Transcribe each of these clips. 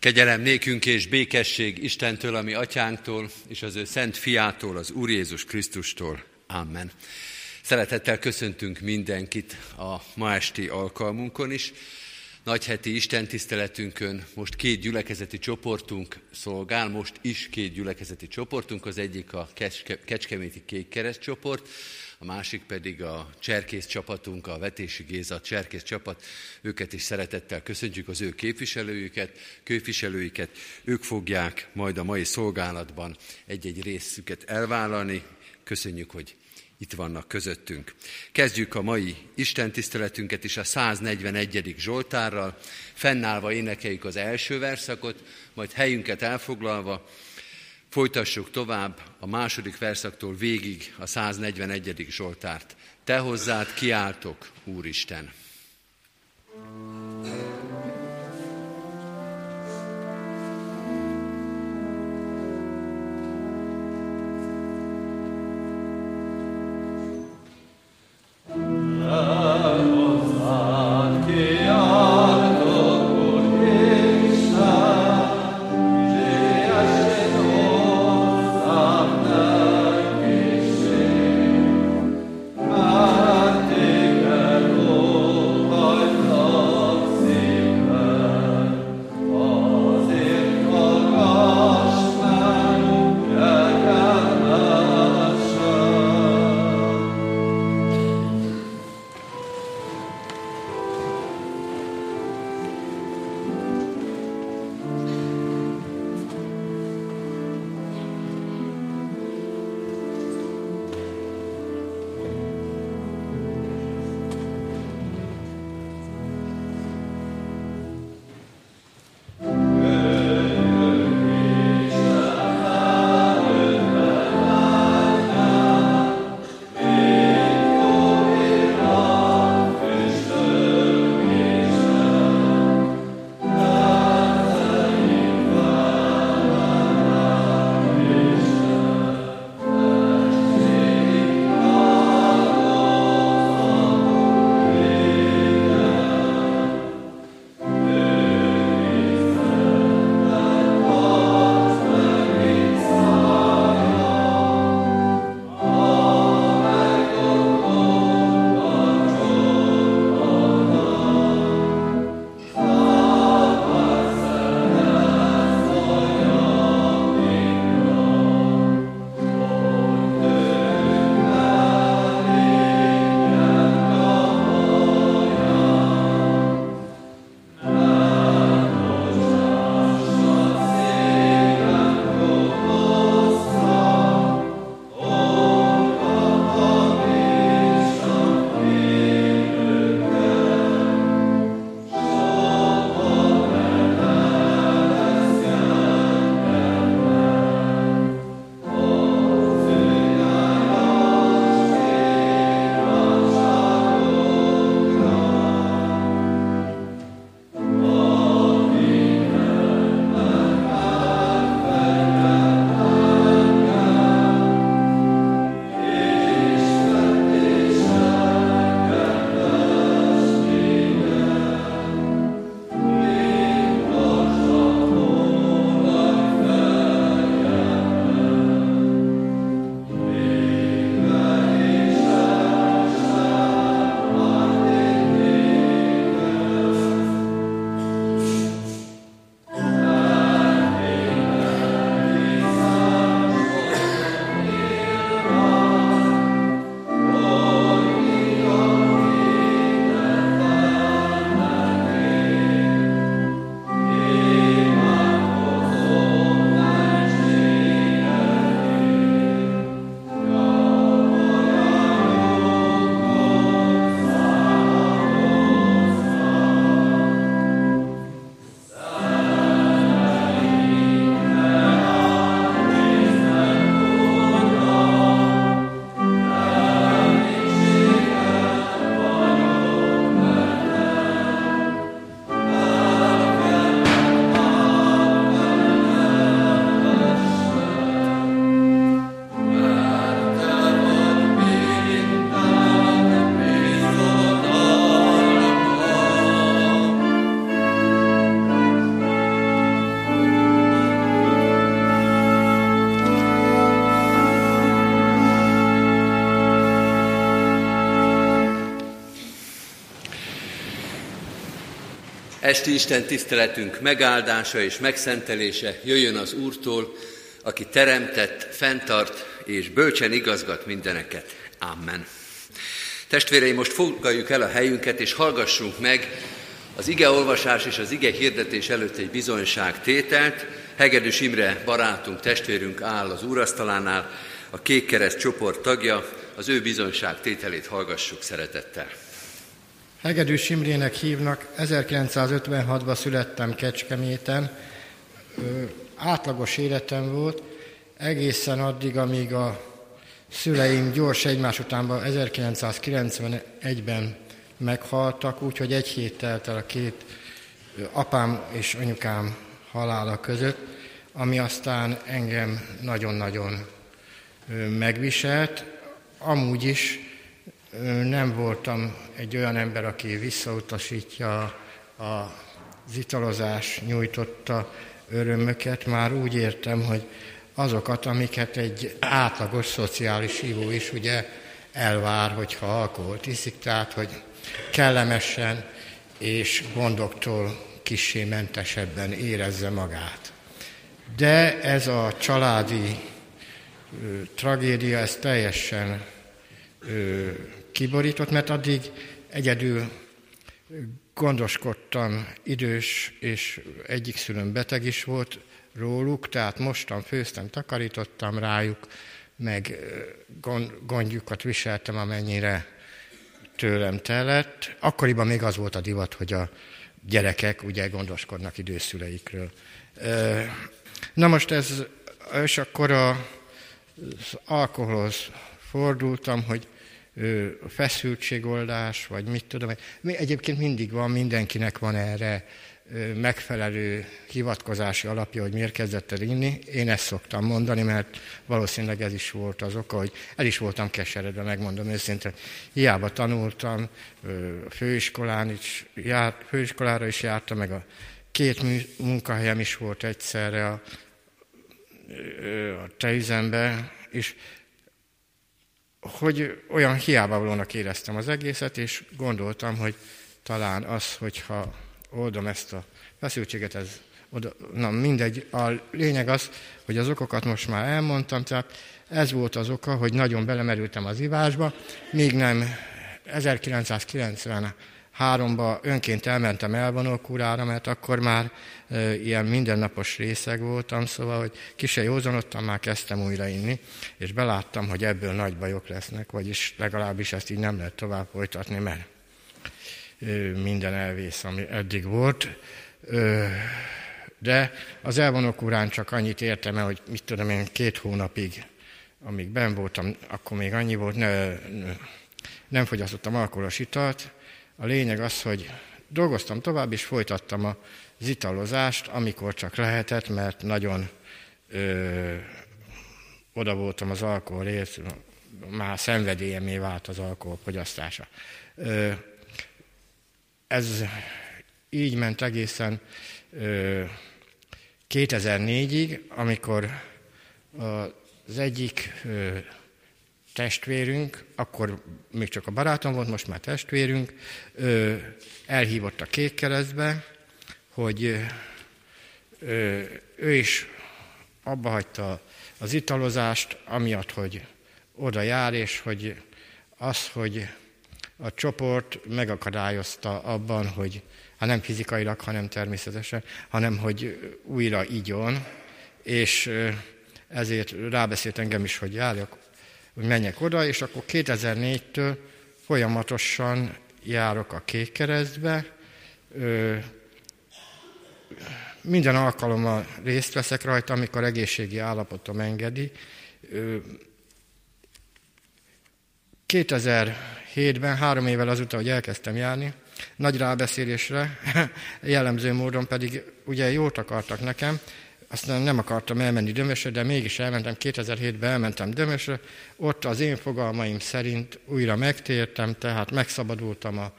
Kegyelem nékünk és békesség Istentől, ami atyánktól, és az ő szent fiától, az Úr Jézus Krisztustól. Amen. Szeretettel köszöntünk mindenkit a ma esti alkalmunkon is. Nagyheti Isten tiszteletünkön most két gyülekezeti csoportunk szolgál, most is két gyülekezeti csoportunk, az egyik a Kecskeméti Kékkereszt csoport, a másik pedig a Cserkész csapatunk, a Vetési Géza Cserkész csapat. Őket is szeretettel köszöntjük, az ő képviselőjüket, képviselőiket. Ők fogják majd a mai szolgálatban egy-egy részüket elvállalni. Köszönjük, hogy itt vannak közöttünk. Kezdjük a mai Isten tiszteletünket is a 141. Zsoltárral. Fennállva énekeljük az első verszakot, majd helyünket elfoglalva Folytassuk tovább a második verszaktól végig a 141. Zsoltárt. Te hozzád kiáltok, Úristen! Esti Isten tiszteletünk megáldása és megszentelése jöjjön az Úrtól, aki teremtett, fenntart és bölcsen igazgat mindeneket. Amen. Testvéreim, most foglaljuk el a helyünket, és hallgassunk meg az ige olvasás és az ige hirdetés előtt egy bizonyság tételt. Hegedűs Imre barátunk, testvérünk áll az úrasztalánál, a Kék Kereszt csoport tagja, az ő bizonyság tételét hallgassuk szeretettel. Hegedűs Imrének hívnak, 1956-ban születtem Kecskeméten, átlagos életem volt, egészen addig, amíg a szüleim gyors egymás utánban 1991-ben meghaltak, úgyhogy egy hét telt el a két apám és anyukám halála között, ami aztán engem nagyon-nagyon megviselt. Amúgy is nem voltam egy olyan ember, aki visszautasítja az italozás nyújtotta örömöket, már úgy értem, hogy azokat, amiket egy átlagos szociális hívó is ugye elvár, hogyha alkoholt iszik, tehát hogy kellemesen és gondoktól kissé mentesebben érezze magát. De ez a családi ö, tragédia, ez teljesen ö, kiborított, mert addig egyedül gondoskodtam idős, és egyik szülőm beteg is volt róluk, tehát mostan főztem, takarítottam rájuk, meg gondjukat viseltem, amennyire tőlem telett. Akkoriban még az volt a divat, hogy a gyerekek ugye gondoskodnak időszüleikről. Na most ez, és akkor a, az alkoholhoz fordultam, hogy feszültségoldás, vagy mit tudom. Egyébként mindig van, mindenkinek van erre megfelelő hivatkozási alapja, hogy miért kezdett el inni. Én ezt szoktam mondani, mert valószínűleg ez is volt az oka, hogy el is voltam keseredve, megmondom őszintén. Hiába tanultam, főiskolán is járt, főiskolára is jártam, meg a két munkahelyem is volt egyszerre a, a tejüzembe, és hogy olyan hiába valónak éreztem az egészet, és gondoltam, hogy talán az, hogyha oldom ezt a feszültséget, ez oda, na mindegy, a lényeg az, hogy az okokat most már elmondtam, tehát ez volt az oka, hogy nagyon belemerültem az ivásba, míg nem 1993-ban önként elmentem elvonókúrára, mert akkor már e, ilyen mindennapos részeg voltam, szóval, hogy kise józanodtam, már kezdtem újra inni, és beláttam, hogy ebből nagy bajok lesznek, vagyis legalábbis ezt így nem lehet tovább folytatni, mert minden elvész, ami eddig volt. De az elvonók urán csak annyit értem el, hogy mit tudom én, két hónapig, amíg ben voltam, akkor még annyi volt, ne, nem fogyasztottam alkoholos italt. A lényeg az, hogy dolgoztam tovább, és folytattam az italozást, amikor csak lehetett, mert nagyon ö, oda voltam az alkoholért, már szenvedélyemé vált az alkohol fogyasztása. Ö, ez így ment egészen 2004-ig, amikor az egyik testvérünk, akkor még csak a barátom volt, most már testvérünk, elhívott a kék keresztbe, hogy ő is abba hagyta az italozást, amiatt, hogy oda jár, és hogy az, hogy a csoport megakadályozta abban, hogy hát nem fizikailag, hanem természetesen, hanem hogy újra igyon, és ezért rábeszélt engem is, hogy járjak, hogy menjek oda, és akkor 2004-től folyamatosan járok a Kék Keresztbe, minden alkalommal részt veszek rajta, amikor egészségi állapotom engedi. 2007-ben, három évvel azután, hogy elkezdtem járni, nagy rábeszélésre, jellemző módon pedig ugye jót akartak nekem, aztán nem akartam elmenni Dömösre, de mégis elmentem, 2007-ben elmentem Dömösre, ott az én fogalmaim szerint újra megtértem, tehát megszabadultam a,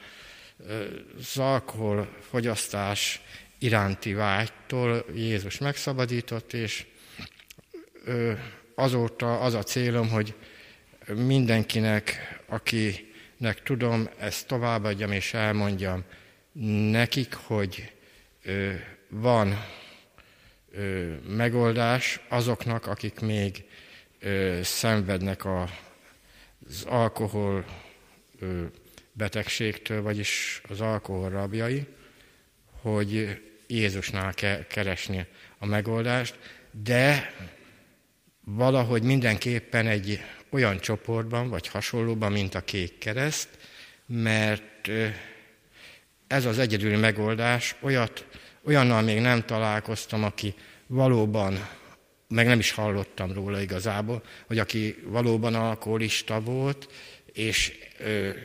az alkohol fogyasztás iránti vágytól, Jézus megszabadított, és azóta az a célom, hogy mindenkinek, akinek tudom, ezt továbbadjam és elmondjam nekik, hogy van megoldás azoknak, akik még szenvednek az alkohol betegségtől, vagyis az alkohol rabjai, hogy Jézusnál kell keresni a megoldást, de valahogy mindenképpen egy olyan csoportban, vagy hasonlóban, mint a kék kereszt, mert ez az egyedüli megoldás, olyat, olyannal még nem találkoztam, aki valóban, meg nem is hallottam róla igazából, hogy aki valóban alkoholista volt, és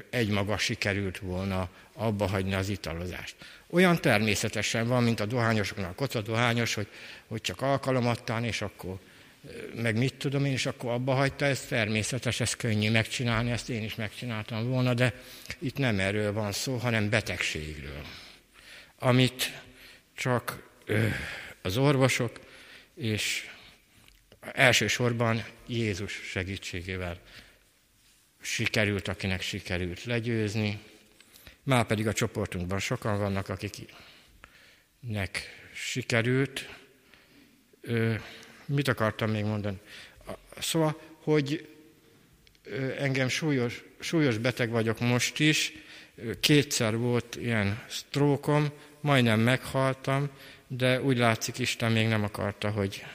egymaga sikerült volna abba hagyni az italozást. Olyan természetesen van, mint a dohányosoknak, a kocadohányos, hogy, hogy csak alkalomattán, és akkor meg mit tudom én, és akkor abba hagyta, ez természetes, ez könnyű megcsinálni, ezt én is megcsináltam volna, de itt nem erről van szó, hanem betegségről, amit csak az orvosok és elsősorban Jézus segítségével sikerült, akinek sikerült legyőzni, már pedig a csoportunkban sokan vannak, akiknek sikerült. Mit akartam még mondani? Szóval, hogy engem súlyos, súlyos beteg vagyok most is, kétszer volt ilyen sztrókom, majdnem meghaltam, de úgy látszik, Isten még nem akarta, hogy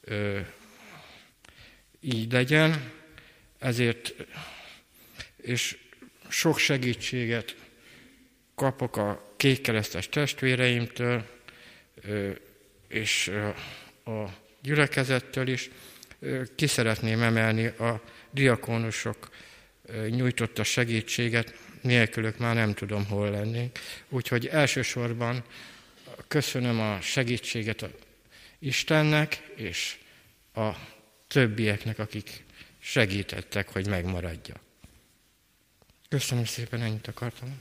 ö, így legyen, ezért, és sok segítséget kapok a kékkeresztes testvéreimtől, ö, és a gyülekezettől is. Ki szeretném emelni a diakónusok nyújtotta segítséget, nélkülök már nem tudom, hol lennénk. Úgyhogy elsősorban köszönöm a segítséget a Istennek és a többieknek, akik segítettek, hogy megmaradja. Köszönöm szépen, ennyit akartam.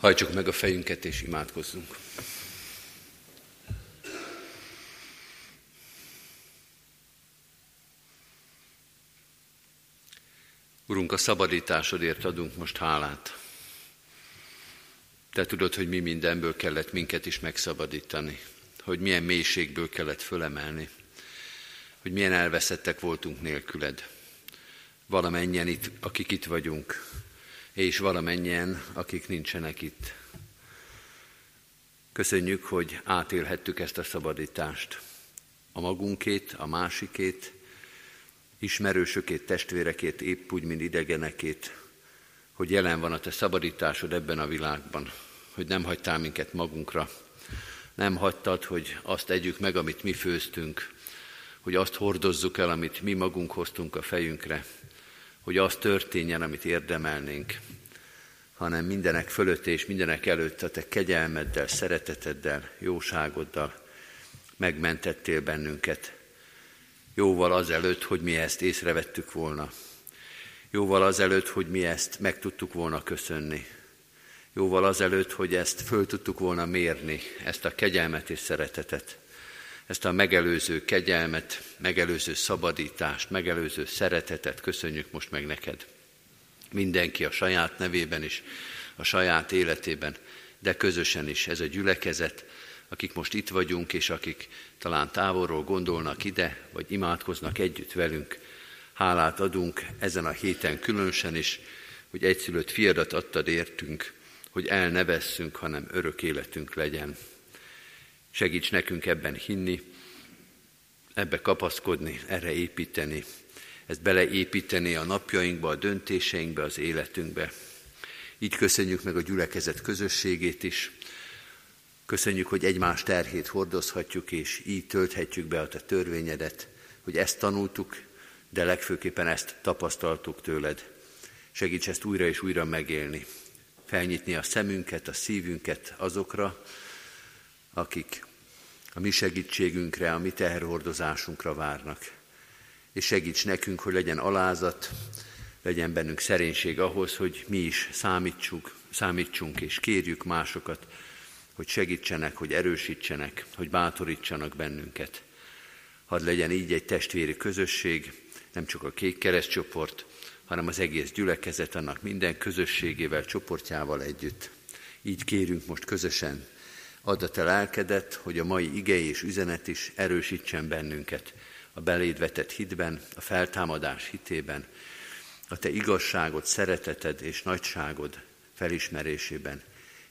Hajtsuk meg a fejünket és imádkozzunk. Urunk, a szabadításodért adunk most hálát. Te tudod, hogy mi mindenből kellett minket is megszabadítani, hogy milyen mélységből kellett fölemelni, hogy milyen elveszettek voltunk nélküled. Valamennyien itt, akik itt vagyunk, és valamennyien, akik nincsenek itt. Köszönjük, hogy átélhettük ezt a szabadítást. A magunkét, a másikét, ismerősökét, testvérekét, épp úgy, mint idegenekét, hogy jelen van a te szabadításod ebben a világban, hogy nem hagytál minket magunkra, nem hagytad, hogy azt együk meg, amit mi főztünk, hogy azt hordozzuk el, amit mi magunk hoztunk a fejünkre, hogy az történjen, amit érdemelnénk, hanem mindenek fölött és mindenek előtt a te kegyelmeddel, szereteteddel, jóságoddal megmentettél bennünket. Jóval azelőtt, hogy mi ezt észrevettük volna. Jóval azelőtt, hogy mi ezt meg tudtuk volna köszönni. Jóval azelőtt, hogy ezt föl tudtuk volna mérni, ezt a kegyelmet és szeretetet ezt a megelőző kegyelmet, megelőző szabadítást, megelőző szeretetet köszönjük most meg neked. Mindenki a saját nevében is, a saját életében, de közösen is ez a gyülekezet, akik most itt vagyunk, és akik talán távolról gondolnak ide, vagy imádkoznak együtt velünk. Hálát adunk ezen a héten különösen is, hogy egyszülött fiadat adtad értünk, hogy el ne vesszünk, hanem örök életünk legyen. Segíts nekünk ebben hinni, ebbe kapaszkodni, erre építeni, ezt beleépíteni a napjainkba, a döntéseinkbe, az életünkbe. Így köszönjük meg a gyülekezet közösségét is, köszönjük, hogy egymás terhét hordozhatjuk, és így tölthetjük be a te törvényedet, hogy ezt tanultuk, de legfőképpen ezt tapasztaltuk tőled. Segíts ezt újra és újra megélni, felnyitni a szemünket, a szívünket azokra, akik a mi segítségünkre, a mi teherhordozásunkra várnak. És segíts nekünk, hogy legyen alázat, legyen bennünk szerénység ahhoz, hogy mi is számítsunk, számítsunk és kérjük másokat, hogy segítsenek, hogy erősítsenek, hogy bátorítsanak bennünket. Hadd legyen így egy testvéri közösség, nem csak a kék keresztcsoport, hanem az egész gyülekezet annak minden közösségével, csoportjával együtt. Így kérünk most közösen, add a te lelkedet, hogy a mai ige és üzenet is erősítsen bennünket a beléd vetett hitben, a feltámadás hitében, a te igazságod, szereteted és nagyságod felismerésében.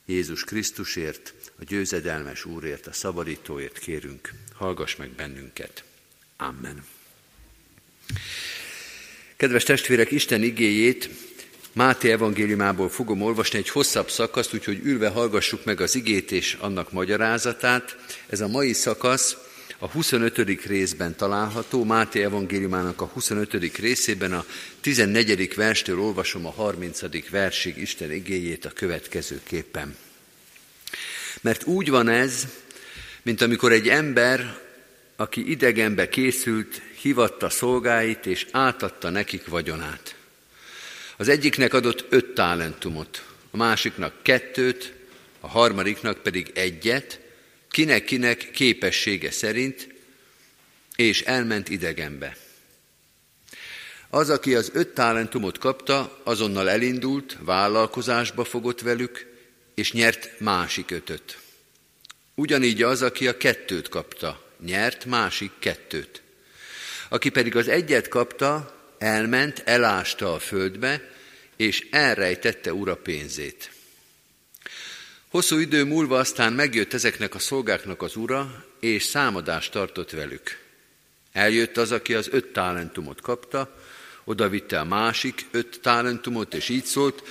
Jézus Krisztusért, a győzedelmes Úrért, a szabadítóért kérünk, hallgass meg bennünket. Amen. Kedves testvérek, Isten igéjét Máté evangéliumából fogom olvasni egy hosszabb szakaszt, úgyhogy ülve hallgassuk meg az igét és annak magyarázatát. Ez a mai szakasz a 25. részben található, Máté evangéliumának a 25. részében a 14. verstől olvasom a 30. versig Isten igéjét a következőképpen. Mert úgy van ez, mint amikor egy ember, aki idegenbe készült, hivatta szolgáit, és átadta nekik vagyonát. Az egyiknek adott öt talentumot, a másiknak kettőt, a harmadiknak pedig egyet, kinek-kinek képessége szerint, és elment idegenbe. Az, aki az öt talentumot kapta, azonnal elindult, vállalkozásba fogott velük, és nyert másik ötöt. Ugyanígy az, aki a kettőt kapta, nyert másik kettőt. Aki pedig az egyet kapta, elment, elásta a földbe, és elrejtette ura pénzét. Hosszú idő múlva aztán megjött ezeknek a szolgáknak az ura, és számadást tartott velük. Eljött az, aki az öt talentumot kapta, oda vitte a másik öt talentumot, és így szólt,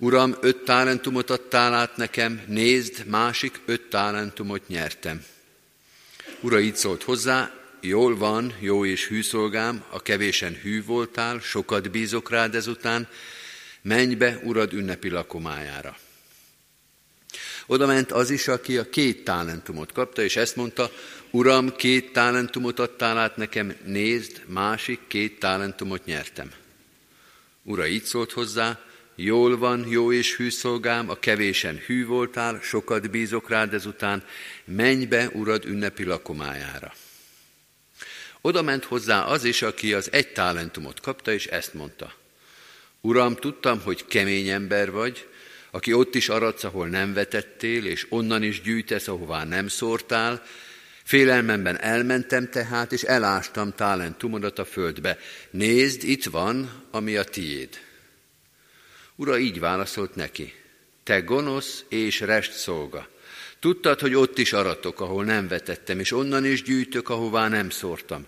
Uram, öt talentumot adtál át nekem, nézd, másik öt talentumot nyertem. Ura így szólt hozzá, jól van, jó és hű szolgám, a kevésen hű voltál, sokat bízok rád ezután, menj be urad ünnepi lakomájára. Oda ment az is, aki a két talentumot kapta, és ezt mondta, Uram, két talentumot adtál át nekem, nézd, másik két talentumot nyertem. Ura így szólt hozzá, jól van, jó és hű szolgám, a kevésen hű voltál, sokat bízok rád ezután, menj be, urad ünnepi lakomájára. Oda ment hozzá az is, aki az egy talentumot kapta, és ezt mondta. Uram, tudtam, hogy kemény ember vagy, aki ott is aradsz, ahol nem vetettél, és onnan is gyűjtesz, ahová nem szórtál, Félelmemben elmentem tehát, és elástam talentumodat a földbe. Nézd, itt van, ami a tiéd. Ura így válaszolt neki, te gonosz és rest szolga. Tudtad, hogy ott is aratok, ahol nem vetettem, és onnan is gyűjtök, ahová nem szórtam.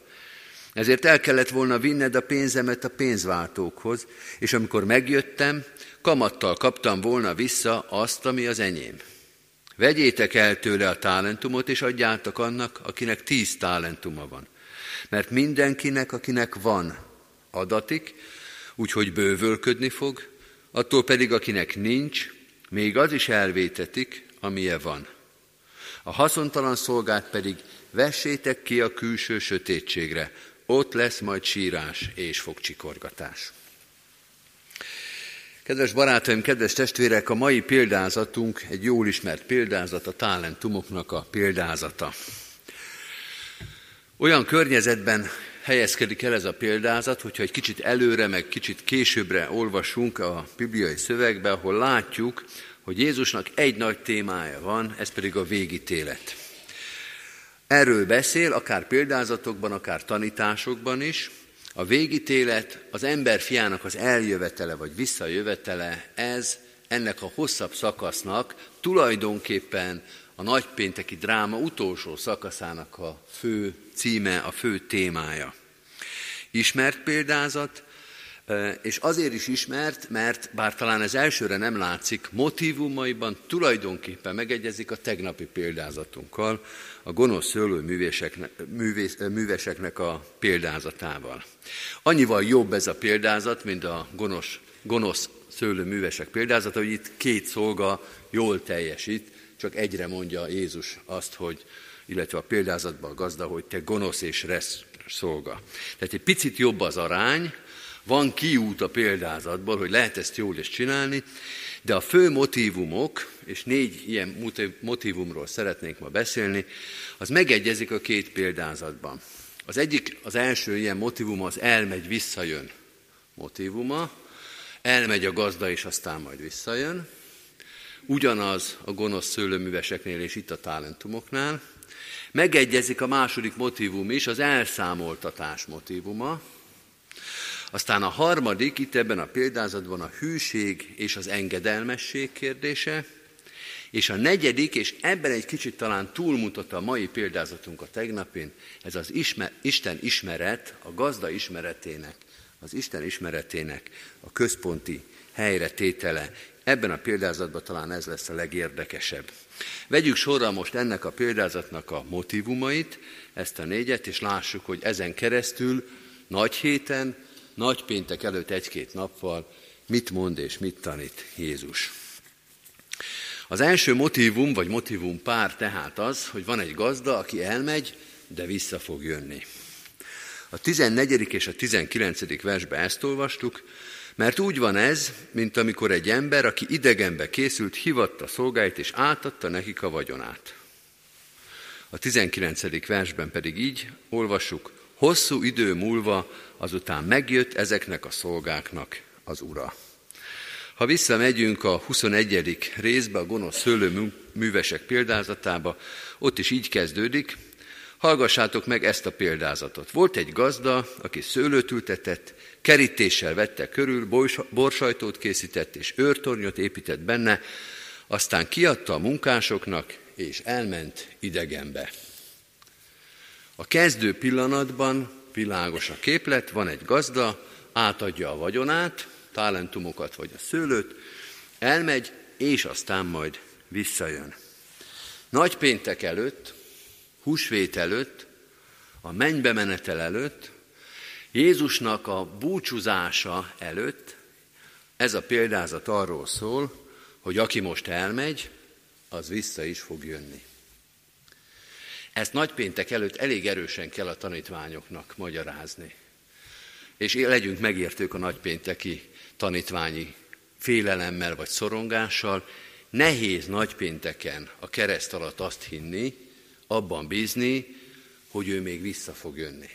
Ezért el kellett volna vinned a pénzemet a pénzváltókhoz, és amikor megjöttem, kamattal kaptam volna vissza azt, ami az enyém. Vegyétek el tőle a talentumot, és adjátok annak, akinek tíz talentuma van. Mert mindenkinek, akinek van, adatik, úgyhogy bővölködni fog, attól pedig, akinek nincs, még az is elvétetik, amilyen van. A haszontalan szolgát pedig vessétek ki a külső sötétségre, ott lesz majd sírás és fogcsikorgatás. Kedves barátaim, kedves testvérek, a mai példázatunk egy jól ismert példázat, a talentumoknak a példázata. Olyan környezetben helyezkedik el ez a példázat, hogyha egy kicsit előre, meg kicsit későbbre olvasunk a bibliai szövegbe, ahol látjuk, hogy Jézusnak egy nagy témája van, ez pedig a végítélet. Erről beszél, akár példázatokban, akár tanításokban is, a végítélet, az ember fiának az eljövetele vagy visszajövetele, ez ennek a hosszabb szakasznak tulajdonképpen a nagypénteki dráma utolsó szakaszának a fő címe, a fő témája. Ismert példázat, és azért is ismert, mert bár talán ez elsőre nem látszik, motivumaiban tulajdonképpen megegyezik a tegnapi példázatunkkal, a gonosz szőlőművéseknek, művész, műveseknek a példázatával. Annyival jobb ez a példázat, mint a gonosz, gonosz szőlőművesek példázata, hogy itt két szolga jól teljesít, csak egyre mondja Jézus azt, hogy, illetve a példázatban a gazda, hogy te gonosz és resz szolga. Tehát egy picit jobb az arány, Van kiút a példázatból, hogy lehet ezt jól is csinálni, de a fő motivumok, és négy ilyen motivumról szeretnénk ma beszélni, az megegyezik a két példázatban. Az egyik, az első ilyen motivum az elmegy, visszajön motivuma, elmegy a gazda, és aztán majd visszajön. Ugyanaz a gonosz szőlőműveseknél és itt a talentumoknál. Megegyezik a második motivum is, az elszámoltatás motivuma. Aztán a harmadik, itt ebben a példázatban a hűség és az engedelmesség kérdése, és a negyedik, és ebben egy kicsit talán túlmutat a mai példázatunk a tegnapin, ez az ismer, Isten ismeret, a gazda ismeretének, az Isten ismeretének a központi helyre tétele. Ebben a példázatban talán ez lesz a legérdekesebb. Vegyük sorra most ennek a példázatnak a motivumait, ezt a négyet, és lássuk, hogy ezen keresztül nagy héten, nagy péntek előtt egy-két nappal mit mond és mit tanít Jézus. Az első motivum, vagy motivum pár tehát az, hogy van egy gazda, aki elmegy, de vissza fog jönni. A 14. és a 19. versben ezt olvastuk, mert úgy van ez, mint amikor egy ember, aki idegenbe készült, hivatta szolgáit és átadta nekik a vagyonát. A 19. versben pedig így olvassuk, hosszú idő múlva azután megjött ezeknek a szolgáknak az ura. Ha visszamegyünk a 21. részbe, a gonosz szőlőművesek példázatába, ott is így kezdődik, Hallgassátok meg ezt a példázatot. Volt egy gazda, aki szőlőt ültetett, kerítéssel vette körül, borsajtót készített és őrtornyot épített benne, aztán kiadta a munkásoknak, és elment idegenbe. A kezdő pillanatban világos a képlet, van egy gazda, átadja a vagyonát, talentumokat vagy a szőlőt, elmegy, és aztán majd visszajön. Nagy péntek előtt, húsvét előtt, a mennybe menetel előtt, Jézusnak a búcsúzása előtt ez a példázat arról szól, hogy aki most elmegy, az vissza is fog jönni. Ezt nagypéntek előtt elég erősen kell a tanítványoknak magyarázni. És legyünk megértők a nagypénteki tanítványi félelemmel vagy szorongással. Nehéz nagypénteken a kereszt alatt azt hinni, abban bízni, hogy ő még vissza fog jönni.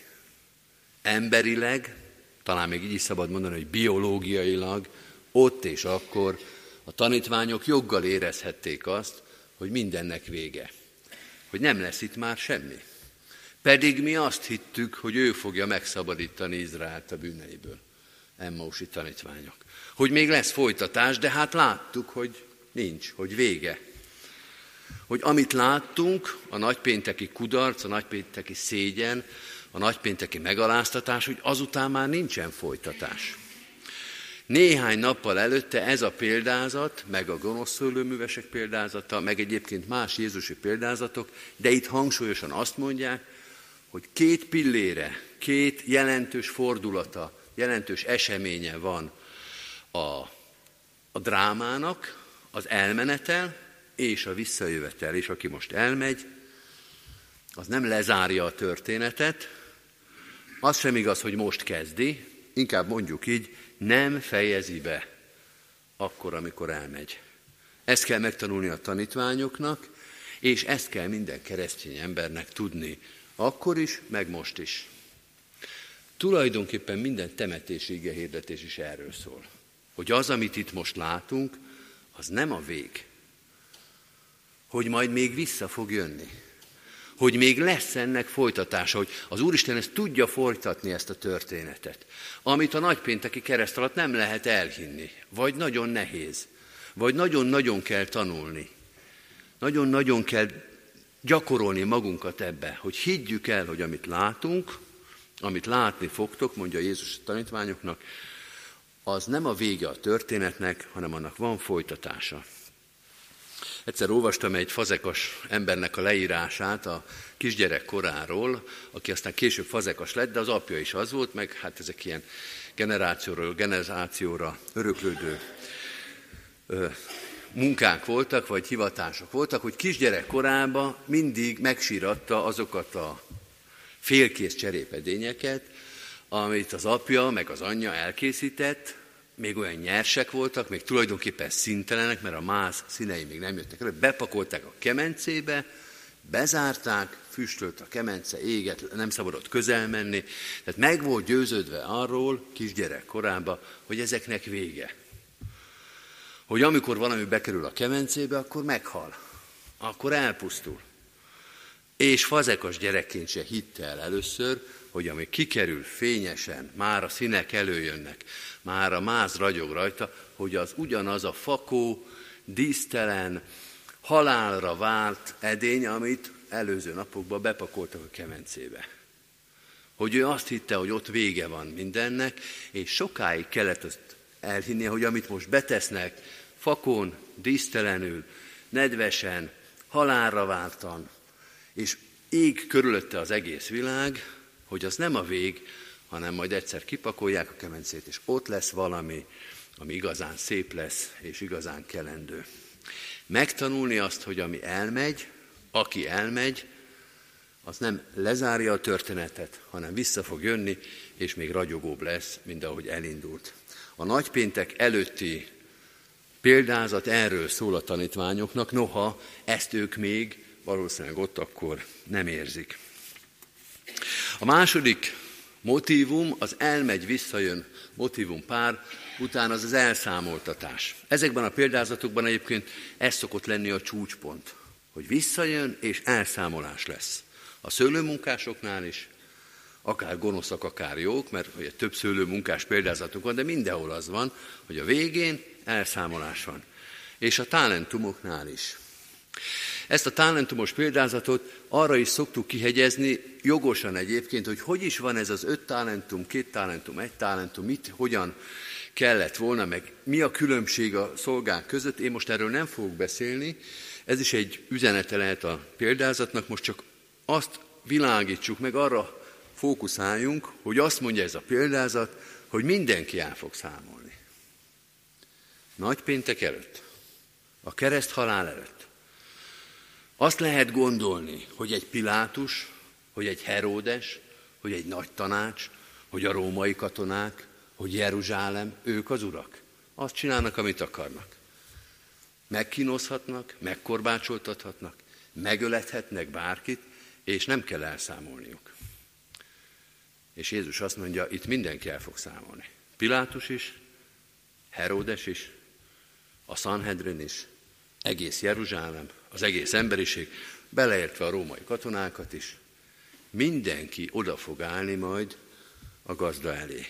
Emberileg, talán még így is szabad mondani, hogy biológiailag, ott és akkor a tanítványok joggal érezhették azt, hogy mindennek vége. Hogy nem lesz itt már semmi. Pedig mi azt hittük, hogy ő fogja megszabadítani Izraelt a bűneiből. Emmausi tanítványok. Hogy még lesz folytatás, de hát láttuk, hogy nincs, hogy vége. Hogy amit láttunk, a nagypénteki kudarc, a nagypénteki szégyen, a nagypénteki megaláztatás, hogy azután már nincsen folytatás. Néhány nappal előtte ez a példázat, meg a gonosz szőlőművesek példázata, meg egyébként más Jézusi példázatok, de itt hangsúlyosan azt mondják, hogy két pillére, két jelentős fordulata, jelentős eseménye van a, a drámának, az elmenetel és a visszajövetel. És aki most elmegy, az nem lezárja a történetet, az sem igaz, hogy most kezdi, inkább mondjuk így, nem fejezi be akkor, amikor elmegy. Ezt kell megtanulni a tanítványoknak, és ezt kell minden keresztény embernek tudni, akkor is, meg most is. Tulajdonképpen minden temetési hirdetés is erről szól. Hogy az, amit itt most látunk, az nem a vég. Hogy majd még vissza fog jönni. Hogy még lesz ennek folytatása, hogy az Úristen ezt tudja folytatni ezt a történetet. Amit a nagypénteki kereszt alatt nem lehet elhinni. Vagy nagyon nehéz. Vagy nagyon-nagyon kell tanulni. Nagyon-nagyon kell gyakorolni magunkat ebbe, hogy higgyük el, hogy amit látunk, amit látni fogtok, mondja Jézus a tanítványoknak, az nem a vége a történetnek, hanem annak van folytatása. Egyszer olvastam egy fazekas embernek a leírását a kisgyerek koráról, aki aztán később fazekas lett, de az apja is az volt, meg hát ezek ilyen generációról generációra öröklődő ö, munkák voltak, vagy hivatások voltak, hogy kisgyerek korában mindig megsíratta azokat a félkész cserépedényeket, amit az apja meg az anyja elkészített, még olyan nyersek voltak, még tulajdonképpen szintelenek, mert a máz színei még nem jöttek elő, bepakolták a kemencébe, bezárták, füstölt a kemence, éget, nem szabadott közel menni. Tehát meg volt győződve arról, kisgyerek korában, hogy ezeknek vége. Hogy amikor valami bekerül a kemencébe, akkor meghal. Akkor elpusztul. És fazekas gyerekként se hitte el először, hogy ami kikerül fényesen, már a színek előjönnek, már a máz ragyog rajta, hogy az ugyanaz a fakó, dísztelen, halálra vált edény, amit előző napokban bepakoltak a kemencébe. Hogy ő azt hitte, hogy ott vége van mindennek, és sokáig kellett azt elhinnie, hogy amit most betesznek, fakon, dísztelenül, nedvesen, halálra váltan, és ég körülötte az egész világ, hogy az nem a vég, hanem majd egyszer kipakolják a kemencét, és ott lesz valami, ami igazán szép lesz, és igazán kelendő. Megtanulni azt, hogy ami elmegy, aki elmegy, az nem lezárja a történetet, hanem vissza fog jönni, és még ragyogóbb lesz, mint ahogy elindult. A nagypéntek előtti példázat erről szól a tanítványoknak, noha ezt ők még valószínűleg ott akkor nem érzik. A második motívum, az elmegy, visszajön motívum pár, utána az az elszámoltatás. Ezekben a példázatokban egyébként ez szokott lenni a csúcspont, hogy visszajön és elszámolás lesz. A szőlőmunkásoknál is, akár gonoszak, akár jók, mert ugye több szőlőmunkás példázatunk van, de mindenhol az van, hogy a végén elszámolás van. És a talentumoknál is. Ezt a talentumos példázatot arra is szoktuk kihegyezni, jogosan egyébként, hogy hogy is van ez az öt talentum, két talentum, egy talentum, mit, hogyan kellett volna, meg mi a különbség a szolgák között. Én most erről nem fogok beszélni, ez is egy üzenete lehet a példázatnak, most csak azt világítsuk meg, arra fókuszáljunk, hogy azt mondja ez a példázat, hogy mindenki el fog számolni. Nagy péntek előtt, a kereszt halál előtt. Azt lehet gondolni, hogy egy Pilátus, hogy egy Heródes, hogy egy nagy tanács, hogy a római katonák, hogy Jeruzsálem, ők az urak. Azt csinálnak, amit akarnak. Megkínozhatnak, megkorbácsoltathatnak, megölethetnek bárkit, és nem kell elszámolniuk. És Jézus azt mondja, itt mindenki el fog számolni. Pilátus is, Heródes is, a Sanhedrin is, egész Jeruzsálem, az egész emberiség, beleértve a római katonákat is, mindenki oda fog állni majd a gazda elé.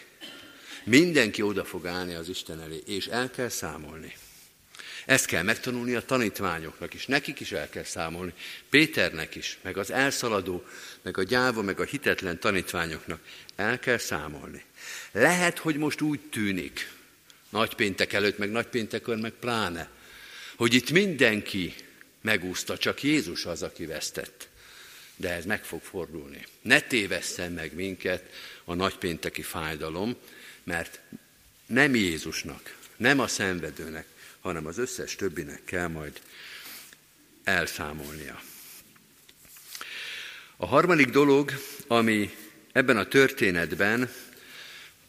Mindenki oda fog állni az Isten elé, és el kell számolni. Ezt kell megtanulni a tanítványoknak is, nekik is el kell számolni, Péternek is, meg az elszaladó, meg a gyáva, meg a hitetlen tanítványoknak el kell számolni. Lehet, hogy most úgy tűnik, nagypéntek előtt, meg nagypéntekön, meg pláne, hogy itt mindenki megúszta, csak Jézus az, aki vesztett. De ez meg fog fordulni. Ne tévesszen meg minket a nagypénteki fájdalom, mert nem Jézusnak, nem a szenvedőnek, hanem az összes többinek kell majd elszámolnia. A harmadik dolog, ami ebben a történetben,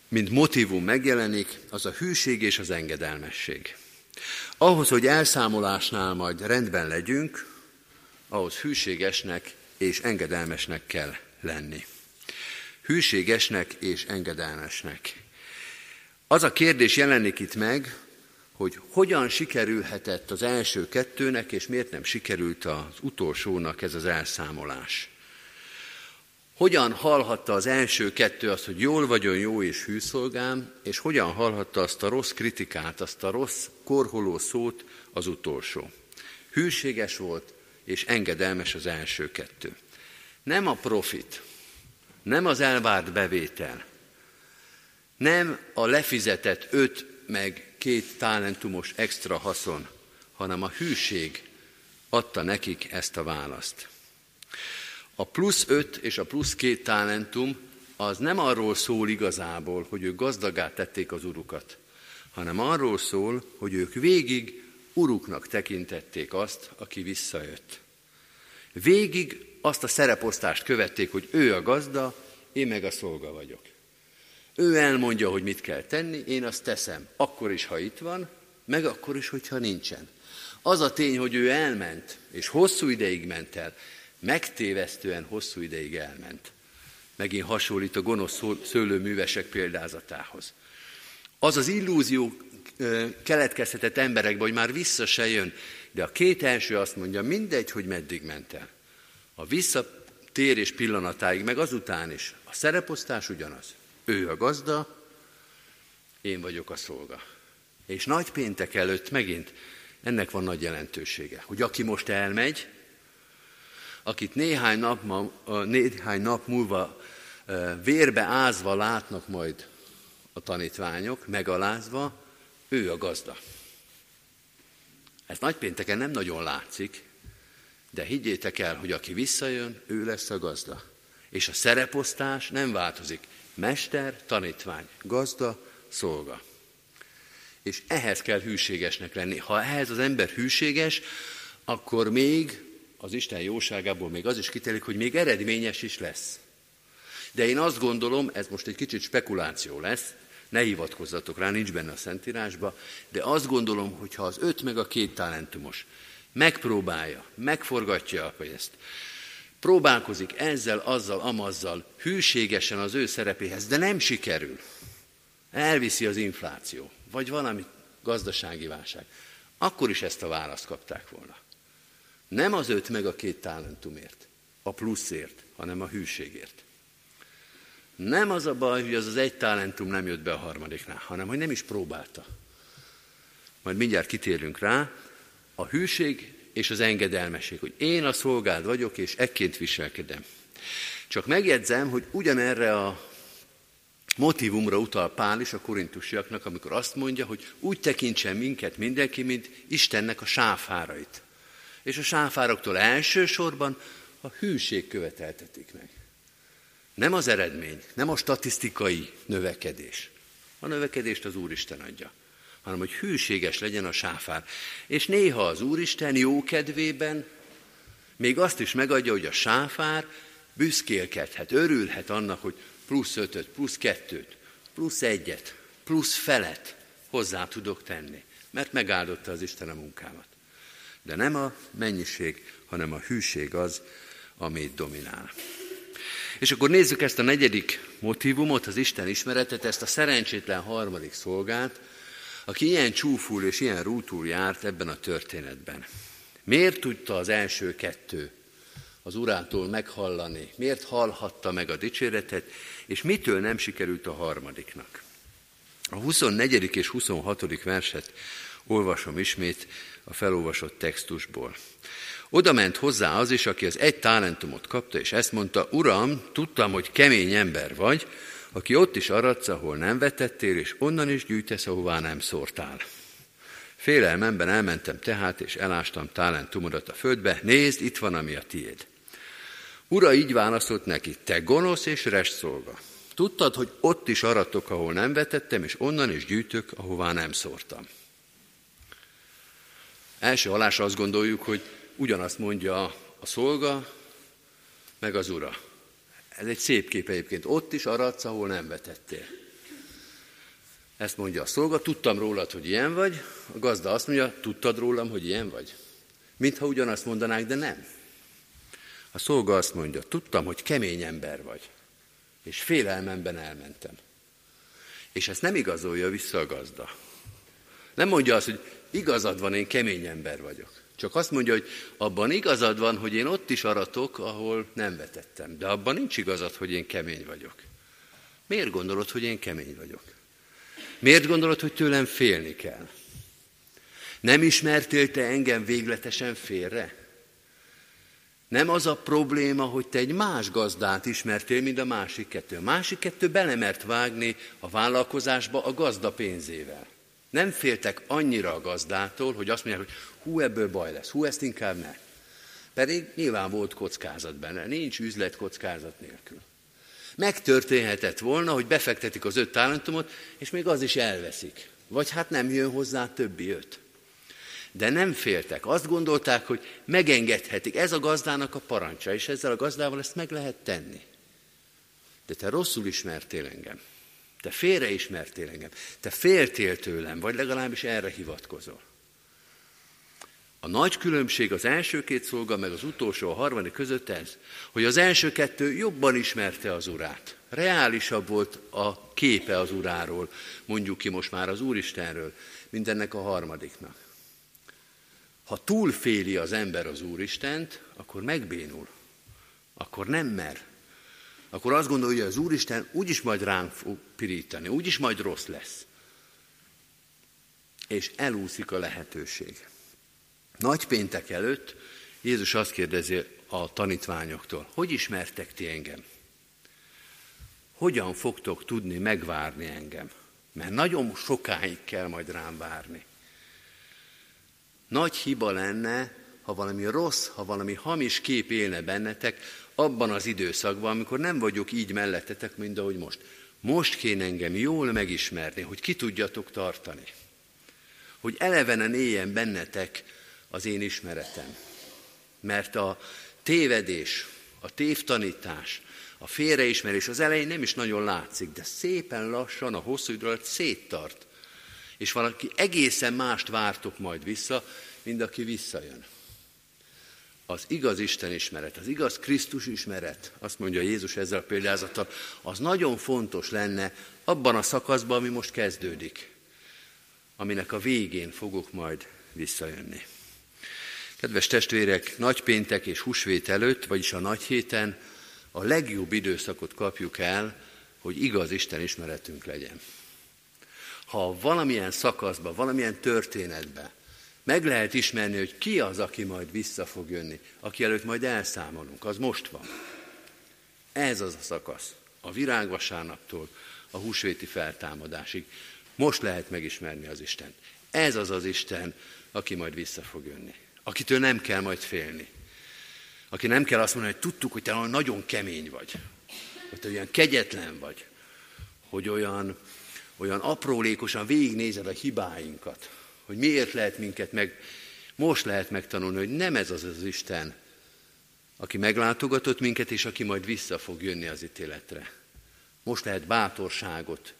mint motivum megjelenik, az a hűség és az engedelmesség. Ahhoz, hogy elszámolásnál majd rendben legyünk, ahhoz hűségesnek és engedelmesnek kell lenni. Hűségesnek és engedelmesnek. Az a kérdés jelenik itt meg, hogy hogyan sikerülhetett az első kettőnek, és miért nem sikerült az utolsónak ez az elszámolás. Hogyan hallhatta az első kettő azt, hogy jól vagyon jó és hűszolgám, és hogyan hallhatta azt a rossz kritikát, azt a rossz korholó szót az utolsó. Hűséges volt, és engedelmes az első kettő. Nem a profit, nem az elvárt bevétel, nem a lefizetett öt meg két talentumos extra haszon, hanem a hűség adta nekik ezt a választ. A plusz öt és a plusz két talentum az nem arról szól igazából, hogy ők gazdagát tették az urukat, hanem arról szól, hogy ők végig uruknak tekintették azt, aki visszajött. Végig azt a szereposztást követték, hogy ő a gazda, én meg a szolga vagyok. Ő elmondja, hogy mit kell tenni, én azt teszem. Akkor is, ha itt van, meg akkor is, hogyha nincsen. Az a tény, hogy ő elment, és hosszú ideig ment el, megtévesztően hosszú ideig elment. Megint hasonlít a gonosz szőlőművesek példázatához. Az az illúzió keletkezhetett emberekbe, hogy már vissza se jön, de a két első azt mondja, mindegy, hogy meddig ment el. A visszatérés pillanatáig, meg azután is. A szereposztás ugyanaz. Ő a gazda, én vagyok a szolga. És nagy péntek előtt megint ennek van nagy jelentősége, hogy aki most elmegy, akit néhány nap, néhány nap múlva vérbe ázva látnak majd a tanítványok, megalázva, ő a gazda. Ez nagypénteken nem nagyon látszik, de higgyétek el, hogy aki visszajön, ő lesz a gazda. És a szereposztás nem változik. Mester, tanítvány, gazda, szolga. És ehhez kell hűségesnek lenni. Ha ehhez az ember hűséges, akkor még az Isten jóságából még az is kitelik, hogy még eredményes is lesz. De én azt gondolom, ez most egy kicsit spekuláció lesz, ne hivatkozzatok rá, nincs benne a Szentírásba, de azt gondolom, hogy ha az öt meg a két talentumos megpróbálja, megforgatja a pénzt, próbálkozik ezzel, azzal, amazzal, hűségesen az ő szerepéhez, de nem sikerül, elviszi az infláció, vagy valami gazdasági válság, akkor is ezt a választ kapták volna. Nem az öt meg a két talentumért, a pluszért, hanem a hűségért. Nem az a baj, hogy az az egy talentum nem jött be a harmadiknál, hanem hogy nem is próbálta. Majd mindjárt kitérünk rá, a hűség és az engedelmesség, hogy én a szolgád vagyok, és ekként viselkedem. Csak megjegyzem, hogy ugyanerre a motivumra utal Pál is a korintusiaknak, amikor azt mondja, hogy úgy tekintsen minket mindenki, mint Istennek a sáfárait. És a sáfároktól elsősorban a hűség követeltetik meg. Nem az eredmény, nem a statisztikai növekedés. A növekedést az Úristen adja, hanem hogy hűséges legyen a sáfár. És néha az Úristen jó kedvében még azt is megadja, hogy a sáfár büszkélkedhet, örülhet annak, hogy plusz ötöt, plusz kettőt, plusz egyet, plusz felet hozzá tudok tenni, mert megáldotta az Isten a munkámat. De nem a mennyiség, hanem a hűség az, amit dominál. És akkor nézzük ezt a negyedik motivumot, az Isten ismeretet, ezt a szerencsétlen harmadik szolgát, aki ilyen csúful és ilyen rútul járt ebben a történetben. Miért tudta az első kettő az urától meghallani? Miért hallhatta meg a dicséretet, és mitől nem sikerült a harmadiknak? A 24. és 26. verset olvasom ismét a felolvasott textusból. Oda ment hozzá az is, aki az egy talentumot kapta, és ezt mondta, Uram, tudtam, hogy kemény ember vagy, aki ott is aradsz, ahol nem vetettél, és onnan is gyűjtesz, ahová nem szórtál. Félelmemben elmentem tehát, és elástam talentumodat a földbe, nézd, itt van, ami a tiéd. Ura így válaszolt neki, te gonosz és szolga. Tudtad, hogy ott is aratok, ahol nem vetettem, és onnan is gyűjtök, ahová nem szórtam. Első halásra azt gondoljuk, hogy ugyanazt mondja a szolga, meg az ura. Ez egy szép kép egyébként. Ott is aradsz, ahol nem vetettél. Ezt mondja a szolga, tudtam rólad, hogy ilyen vagy. A gazda azt mondja, tudtad rólam, hogy ilyen vagy. Mintha ugyanazt mondanák, de nem. A szolga azt mondja, tudtam, hogy kemény ember vagy. És félelmemben elmentem. És ezt nem igazolja vissza a gazda. Nem mondja azt, hogy igazad van, én kemény ember vagyok. Csak azt mondja, hogy abban igazad van, hogy én ott is aratok, ahol nem vetettem. De abban nincs igazad, hogy én kemény vagyok. Miért gondolod, hogy én kemény vagyok? Miért gondolod, hogy tőlem félni kell? Nem ismertél te engem végletesen félre? Nem az a probléma, hogy te egy más gazdát ismertél, mint a másik kettő. A másik kettő belemert vágni a vállalkozásba a gazda pénzével. Nem féltek annyira a gazdától, hogy azt mondják, hogy hú, ebből baj lesz, hú, ezt inkább ne. Pedig nyilván volt kockázat benne, nincs üzlet kockázat nélkül. Megtörténhetett volna, hogy befektetik az öt talentumot, és még az is elveszik. Vagy hát nem jön hozzá többi öt. De nem féltek. Azt gondolták, hogy megengedhetik. Ez a gazdának a parancsa, és ezzel a gazdával ezt meg lehet tenni. De te rosszul ismertél engem. Te félreismertél engem. Te féltél tőlem, vagy legalábbis erre hivatkozol. A nagy különbség az első két szolga, meg az utolsó, a harmadik között ez, hogy az első kettő jobban ismerte az urát. Reálisabb volt a képe az uráról, mondjuk ki most már az Úristenről, mint ennek a harmadiknak. Ha túlféli az ember az Úristent, akkor megbénul. Akkor nem mer. Akkor azt gondolja, hogy az Úristen úgyis majd ránk fog pirítani, úgyis majd rossz lesz. És elúszik a lehetőség. Nagy péntek előtt Jézus azt kérdezi a tanítványoktól, hogy ismertek ti engem? Hogyan fogtok tudni megvárni engem? Mert nagyon sokáig kell majd rám várni. Nagy hiba lenne, ha valami rossz, ha valami hamis kép élne bennetek, abban az időszakban, amikor nem vagyok így mellettetek, mint ahogy most. Most kéne engem jól megismerni, hogy ki tudjatok tartani. Hogy elevenen éljen bennetek az én ismeretem. Mert a tévedés, a tévtanítás, a félreismerés az elején nem is nagyon látszik, de szépen lassan a hosszú idő alatt széttart. És valaki egészen mást vártok majd vissza, mint aki visszajön. Az igaz Isten ismeret, az igaz Krisztus ismeret, azt mondja Jézus ezzel a példázattal, az nagyon fontos lenne abban a szakaszban, ami most kezdődik, aminek a végén fogok majd visszajönni. Kedves testvérek, nagypéntek és húsvét előtt, vagyis a nagy héten a legjobb időszakot kapjuk el, hogy igaz Isten ismeretünk legyen. Ha valamilyen szakaszban, valamilyen történetben meg lehet ismerni, hogy ki az, aki majd vissza fog jönni, aki előtt majd elszámolunk, az most van. Ez az a szakasz, a virágvasárnaptól a húsvéti feltámadásig. Most lehet megismerni az Istent. Ez az az Isten, aki majd vissza fog jönni akitől nem kell majd félni. Aki nem kell azt mondani, hogy tudtuk, hogy te nagyon kemény vagy, hogy te olyan kegyetlen vagy, hogy olyan, olyan aprólékosan végignézed a hibáinkat, hogy miért lehet minket meg, most lehet megtanulni, hogy nem ez az az Isten, aki meglátogatott minket, és aki majd vissza fog jönni az ítéletre. Most lehet bátorságot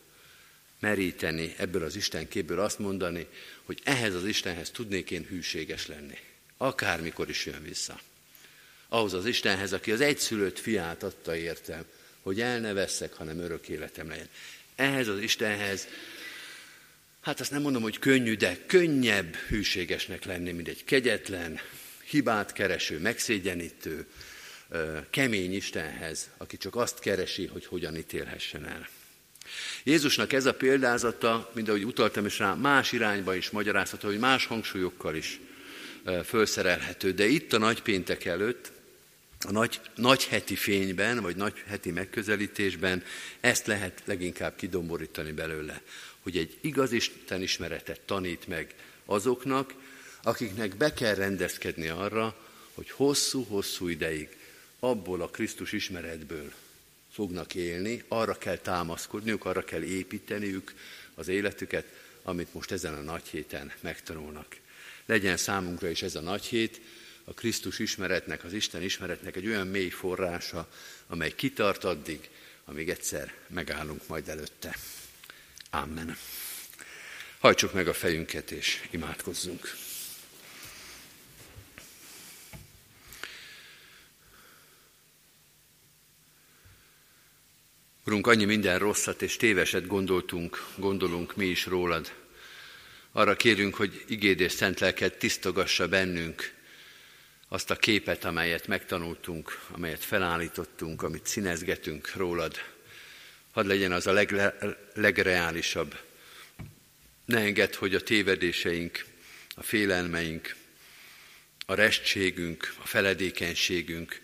meríteni ebből az Isten képből azt mondani, hogy ehhez az Istenhez tudnék én hűséges lenni. Akármikor is jön vissza. Ahhoz az Istenhez, aki az egyszülött fiát adta értem, hogy el ne veszek, hanem örök életem legyen. Ehhez az Istenhez, hát azt nem mondom, hogy könnyű, de könnyebb hűségesnek lenni, mint egy kegyetlen, hibát kereső, megszégyenítő, kemény Istenhez, aki csak azt keresi, hogy hogyan ítélhessen el. Jézusnak ez a példázata, mint ahogy utaltam is rá, más irányba is magyarázható, hogy más hangsúlyokkal is fölszerelhető. De itt a nagypéntek előtt, a nagy, nagy heti fényben, vagy nagy heti megközelítésben ezt lehet leginkább kidomborítani belőle, hogy egy igaz Isten ismeretet tanít meg azoknak, akiknek be kell rendezkedni arra, hogy hosszú-hosszú ideig abból a Krisztus ismeretből fognak élni, arra kell támaszkodniuk, arra kell építeniük az életüket, amit most ezen a nagy héten megtanulnak. Legyen számunkra is ez a nagy hét, a Krisztus ismeretnek, az Isten ismeretnek egy olyan mély forrása, amely kitart addig, amíg egyszer megállunk majd előtte. Amen. Hajtsuk meg a fejünket és imádkozzunk. Urunk, annyi minden rosszat és téveset gondoltunk, gondolunk mi is rólad, arra kérünk, hogy igéd és szent lelked tisztogassa bennünk azt a képet, amelyet megtanultunk, amelyet felállítottunk, amit színezgetünk rólad. Hadd legyen az a legle, legreálisabb. Ne engedd, hogy a tévedéseink, a félelmeink, a restségünk, a feledékenységünk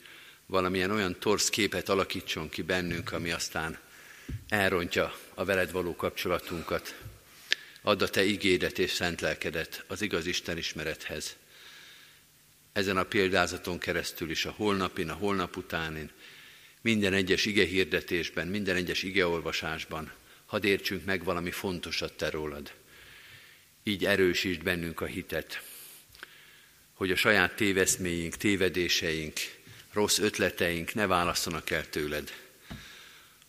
valamilyen olyan torsz képet alakítson ki bennünk, ami aztán elrontja a veled való kapcsolatunkat, Add a Te igédet és szent lelkedet az igaz Isten ismerethez. Ezen a példázaton keresztül is a holnapin, a holnap utánin, minden egyes ige hirdetésben, minden egyes ige olvasásban, hadd értsünk meg valami fontosat Te rólad. Így erősítsd bennünk a hitet, hogy a saját téveszméink, tévedéseink, rossz ötleteink ne válasszanak el tőled,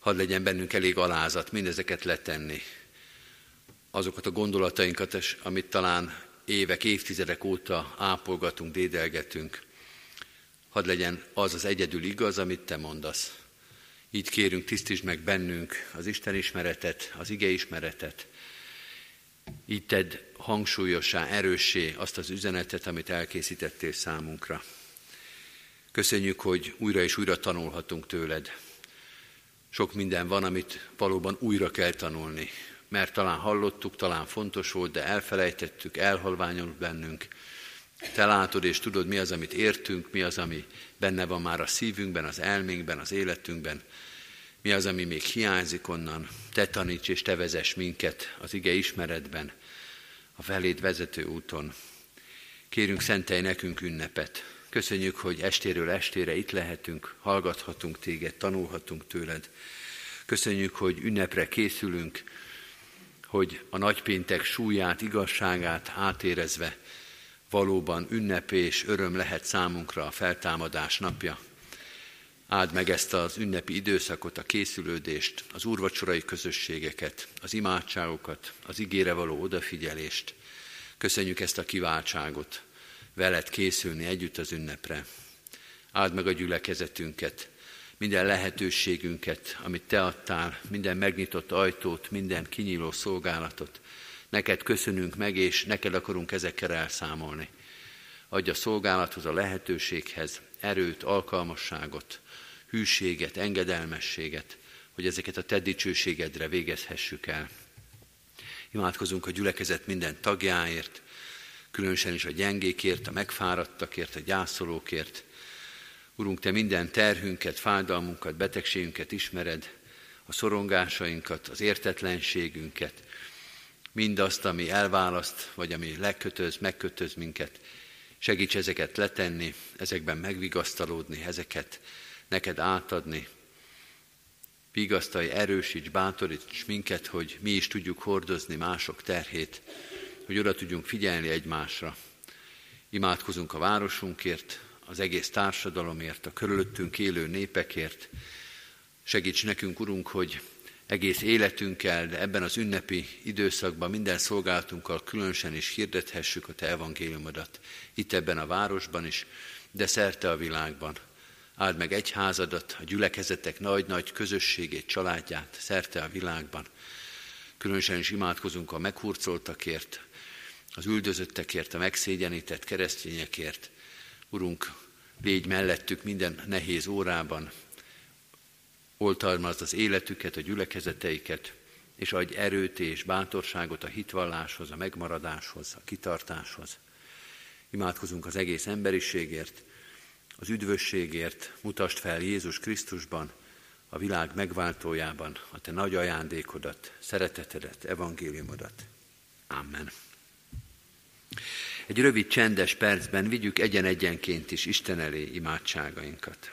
Hadd legyen bennünk elég alázat mindezeket letenni. Azokat a gondolatainkat, amit talán évek, évtizedek óta ápolgatunk, dédelgetünk. Hadd legyen az az egyedül igaz, amit te mondasz. Így kérünk, tisztítsd meg bennünk az Isten ismeretet, az ige ismeretet. Így tedd hangsúlyossá, erőssé azt az üzenetet, amit elkészítettél számunkra. Köszönjük, hogy újra és újra tanulhatunk tőled. Sok minden van, amit valóban újra kell tanulni, mert talán hallottuk, talán fontos volt, de elfelejtettük, elhalványolunk bennünk. Te látod és tudod, mi az, amit értünk, mi az, ami benne van már a szívünkben, az elménkben, az életünkben, mi az, ami még hiányzik onnan. Te taníts és te vezess minket az ige ismeretben, a feléd vezető úton. Kérünk, szentelj nekünk ünnepet. Köszönjük, hogy estéről estére itt lehetünk, hallgathatunk téged, tanulhatunk tőled. Köszönjük, hogy ünnepre készülünk, hogy a nagypéntek súlyát, igazságát átérezve valóban ünnep és öröm lehet számunkra a feltámadás napja. Áld meg ezt az ünnepi időszakot, a készülődést, az úrvacsorai közösségeket, az imádságokat, az igére való odafigyelést. Köszönjük ezt a kiváltságot, veled készülni együtt az ünnepre. Áld meg a gyülekezetünket, minden lehetőségünket, amit Te adtál, minden megnyitott ajtót, minden kinyíló szolgálatot. Neked köszönünk meg, és neked akarunk ezekkel elszámolni. Adj a szolgálathoz, a lehetőséghez erőt, alkalmasságot, hűséget, engedelmességet, hogy ezeket a Te dicsőségedre végezhessük el. Imádkozunk a gyülekezet minden tagjáért, különösen is a gyengékért, a megfáradtakért, a gyászolókért, Urunk, Te minden terhünket, fájdalmunkat, betegségünket ismered, a szorongásainkat, az értetlenségünket, mindazt, ami elválaszt, vagy ami lekötöz, megkötöz minket. Segíts ezeket letenni, ezekben megvigasztalódni, ezeket neked átadni. Vigasztalj, erősíts, bátoríts minket, hogy mi is tudjuk hordozni mások terhét, hogy oda tudjunk figyelni egymásra. Imádkozunk a városunkért, az egész társadalomért, a körülöttünk élő népekért. Segíts nekünk, Urunk, hogy egész életünkkel, de ebben az ünnepi időszakban minden szolgálatunkkal különösen is hirdethessük a Te evangéliumodat. Itt ebben a városban is, de szerte a világban. Áld meg egyházadat, a gyülekezetek nagy-nagy közösségét, családját szerte a világban. Különösen is imádkozunk a meghurcoltakért, az üldözöttekért, a megszégyenített keresztényekért, Urunk, légy mellettük minden nehéz órában, oltalmazd az életüket, a gyülekezeteiket, és adj erőt és bátorságot a hitvalláshoz, a megmaradáshoz, a kitartáshoz. Imádkozunk az egész emberiségért, az üdvösségért, mutasd fel Jézus Krisztusban, a világ megváltójában a te nagy ajándékodat, szeretetedet, evangéliumodat. Amen. Egy rövid csendes percben vigyük egyen-egyenként is Isten elé imádságainkat.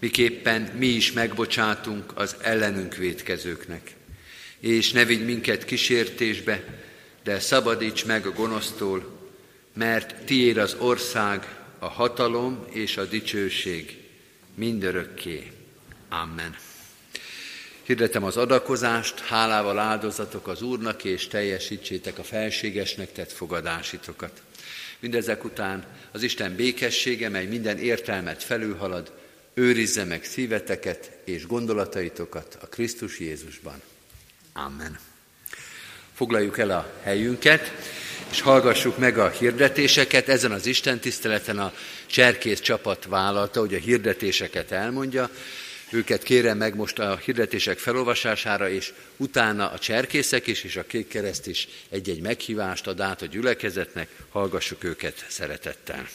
miképpen mi is megbocsátunk az ellenünk védkezőknek. És ne vigy minket kísértésbe, de szabadíts meg a gonosztól, mert tiéd az ország, a hatalom és a dicsőség mindörökké. Amen. Hirdetem az adakozást, hálával áldozatok az Úrnak, és teljesítsétek a felségesnek tett fogadásitokat. Mindezek után az Isten békessége, mely minden értelmet felülhalad, őrizze meg szíveteket és gondolataitokat a Krisztus Jézusban. Amen. Foglaljuk el a helyünket, és hallgassuk meg a hirdetéseket. Ezen az Isten tiszteleten a cserkész csapat vállalta, hogy a hirdetéseket elmondja. Őket kérem meg most a hirdetések felolvasására, és utána a cserkészek is, és a kék kereszt is egy-egy meghívást ad át a gyülekezetnek. Hallgassuk őket szeretettel.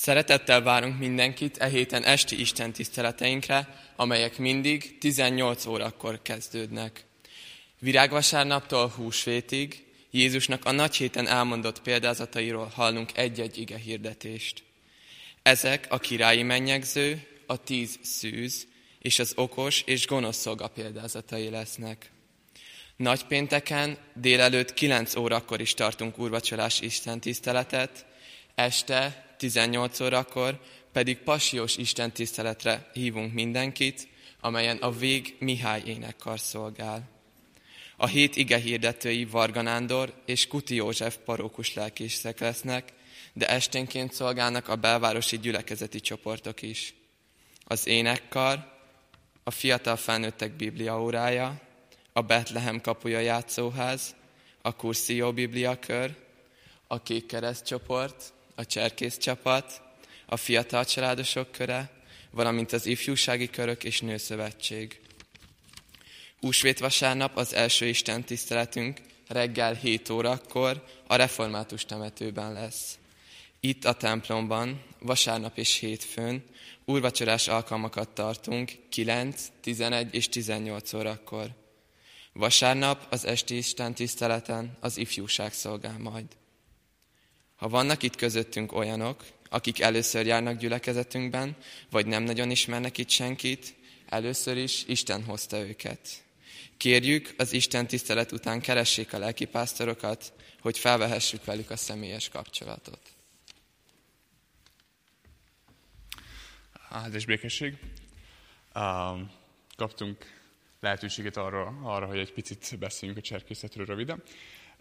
Szeretettel várunk mindenkit e héten esti Isten tiszteleteinkre, amelyek mindig 18 órakor kezdődnek. Virágvasárnaptól húsvétig Jézusnak a nagy héten elmondott példázatairól hallunk egy-egy ige hirdetést. Ezek a királyi mennyegző, a tíz szűz és az okos és gonosz szolga példázatai lesznek. Nagypénteken délelőtt 9 órakor is tartunk úrvacsolás Isten tiszteletet, este 18 órakor pedig passiós Isten tiszteletre hívunk mindenkit, amelyen a vég Mihály énekkar szolgál. A hét ige hirdetői Varga Nándor és Kuti József parókus lelkészek lesznek, de esténként szolgálnak a belvárosi gyülekezeti csoportok is. Az énekkar, a fiatal felnőttek Biblia órája, a Betlehem kapuja játszóház, a Kurszio Biblia kör, a Kék Kereszt csoport, a cserkész csapat, a fiatal családosok köre, valamint az ifjúsági körök és nőszövetség. Úsvét vasárnap az első Isten tiszteletünk reggel 7 órakor a református temetőben lesz. Itt a templomban vasárnap és hétfőn úrvacsorás alkalmakat tartunk 9, 11 és 18 órakor. Vasárnap az esti Isten tiszteleten az ifjúság szolgál majd. Ha vannak itt közöttünk olyanok, akik először járnak gyülekezetünkben, vagy nem nagyon ismernek itt senkit, először is Isten hozta őket. Kérjük, az Isten tisztelet után keressék a lelkipásztorokat, hogy felvehessük velük a személyes kapcsolatot. Áldás békesség. Um, kaptunk lehetőséget arra, arra, hogy egy picit beszéljünk a cserkészetről röviden,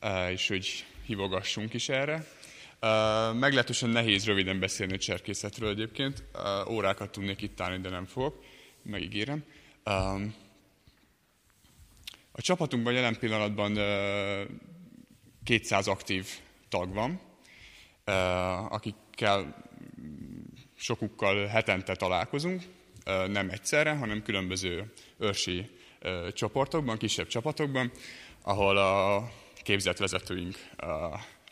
uh, és hogy hívogassunk is erre. Meglehetősen nehéz röviden beszélni a cserkészetről egyébként. Órákat tudnék itt állni, de nem fogok, megígérem. A csapatunkban jelen pillanatban 200 aktív tag van, akikkel sokukkal hetente találkozunk, nem egyszerre, hanem különböző őrsi csoportokban, kisebb csapatokban, ahol a képzett vezetőink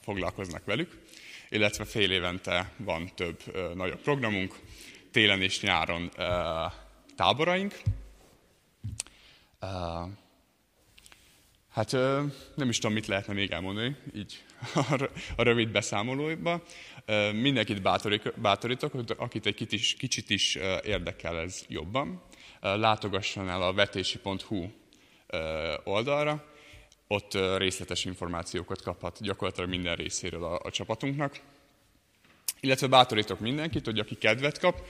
foglalkoznak velük illetve fél évente van több nagyobb programunk, télen és nyáron táboraink. Hát nem is tudom, mit lehetne még elmondani, így a rövid beszámolóiba. Mindenkit bátorítok, akit egy kicsit is érdekel ez jobban, látogasson el a vetési.hu oldalra, ott részletes információkat kaphat gyakorlatilag minden részéről a, a csapatunknak. Illetve bátorítok mindenkit, hogy aki kedvet kap,